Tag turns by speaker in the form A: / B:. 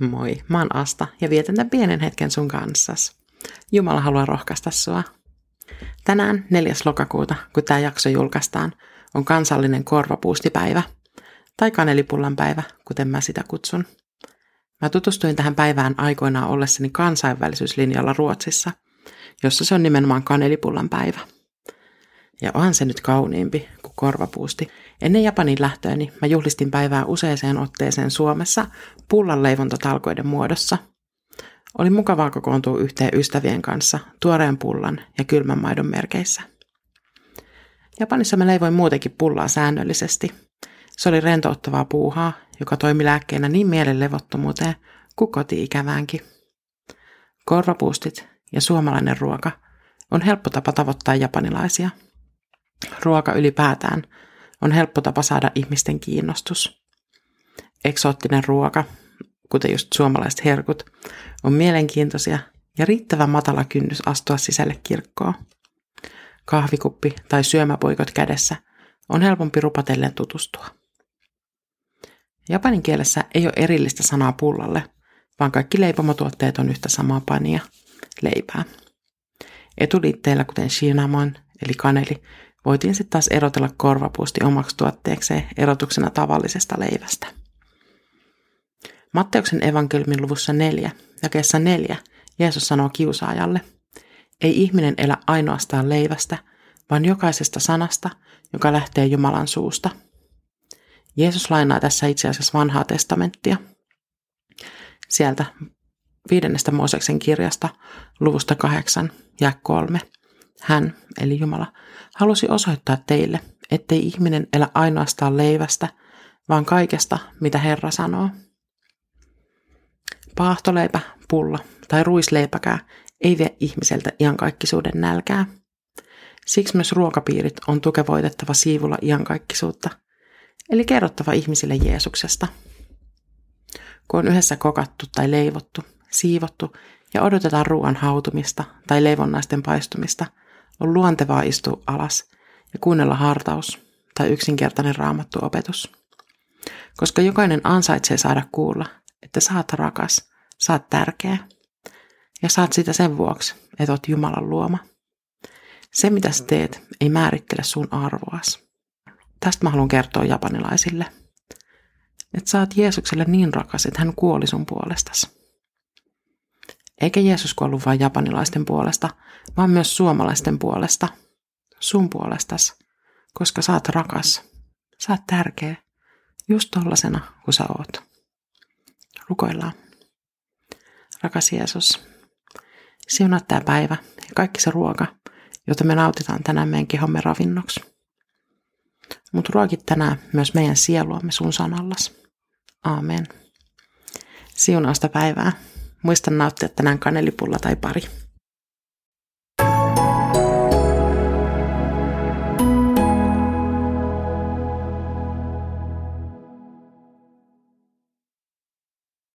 A: Moi, mä oon Asta ja vietän tämän pienen hetken sun kanssas. Jumala haluaa rohkaista sua. Tänään 4. lokakuuta, kun tämä jakso julkaistaan, on kansallinen korvapuustipäivä, tai kanelipullan päivä, kuten mä sitä kutsun. Mä tutustuin tähän päivään aikoinaan ollessani kansainvälisyyslinjalla Ruotsissa, jossa se on nimenomaan kanelipullan päivä. Ja onhan se nyt kauniimpi korvapuusti. Ennen Japanin lähtöäni mä juhlistin päivää useaseen otteeseen Suomessa pullanleivontatalkoiden muodossa. Oli mukavaa kokoontua yhteen ystävien kanssa tuoreen pullan ja kylmän maidon merkeissä. Japanissa mä leivoin muutenkin pullaa säännöllisesti. Se oli rentouttavaa puuhaa, joka toimi lääkkeenä niin mielen levottomuuteen kuin koti-ikäväänkin. Korvapuustit ja suomalainen ruoka on helppo tapa tavoittaa japanilaisia – ruoka ylipäätään on helppo tapa saada ihmisten kiinnostus. Eksoottinen ruoka, kuten just suomalaiset herkut, on mielenkiintoisia ja riittävän matala kynnys astua sisälle kirkkoon. Kahvikuppi tai syömäpoikot kädessä on helpompi rupatellen tutustua. Japanin kielessä ei ole erillistä sanaa pullalle, vaan kaikki leipomotuotteet on yhtä samaa pania, leipää. Etuliitteillä kuten cinnamon eli kaneli voitiin sitten taas erotella korvapuusti omaksi tuotteekseen erotuksena tavallisesta leivästä. Matteuksen evankeliumin luvussa 4, jakeessa 4, Jeesus sanoo kiusaajalle, ei ihminen elä ainoastaan leivästä, vaan jokaisesta sanasta, joka lähtee Jumalan suusta. Jeesus lainaa tässä itse asiassa vanhaa testamenttia. Sieltä viidennestä Mooseksen kirjasta, luvusta 8 ja 3. Hän, eli Jumala, halusi osoittaa teille, ettei ihminen elä ainoastaan leivästä, vaan kaikesta, mitä Herra sanoo. Paahtoleipä, pulla tai ruisleipäkää ei vie ihmiseltä iankaikkisuuden nälkää. Siksi myös ruokapiirit on tukevoitettava siivulla iankaikkisuutta, eli kerrottava ihmisille Jeesuksesta. Kun on yhdessä kokattu tai leivottu, siivottu ja odotetaan ruoan hautumista tai leivonnaisten paistumista – on luontevaa istua alas ja kuunnella hartaus tai yksinkertainen raamattu opetus. Koska jokainen ansaitsee saada kuulla, että saat rakas, saat tärkeä ja saat sitä sen vuoksi, että oot Jumalan luoma. Se, mitä sä teet, ei määrittele sun arvoas. Tästä mä haluan kertoa japanilaisille. Että sä oot Jeesukselle niin rakas, että hän kuoli sun puolestasi. Eikä Jeesus kuollut vain japanilaisten puolesta, vaan myös suomalaisten puolesta. Sun puolestas, koska sä oot rakas. Sä oot tärkeä, just tollasena kuin sä oot. Rukoillaan. Rakas Jeesus, siunaa tämä päivä ja kaikki se ruoka, jota me nautitaan tänään meidän kehomme ravinnoksi. Mutta ruokit tänään myös meidän sieluamme sun sanallas. Aamen. Siunausta päivää. Muista nauttia tänään kanelipulla tai pari.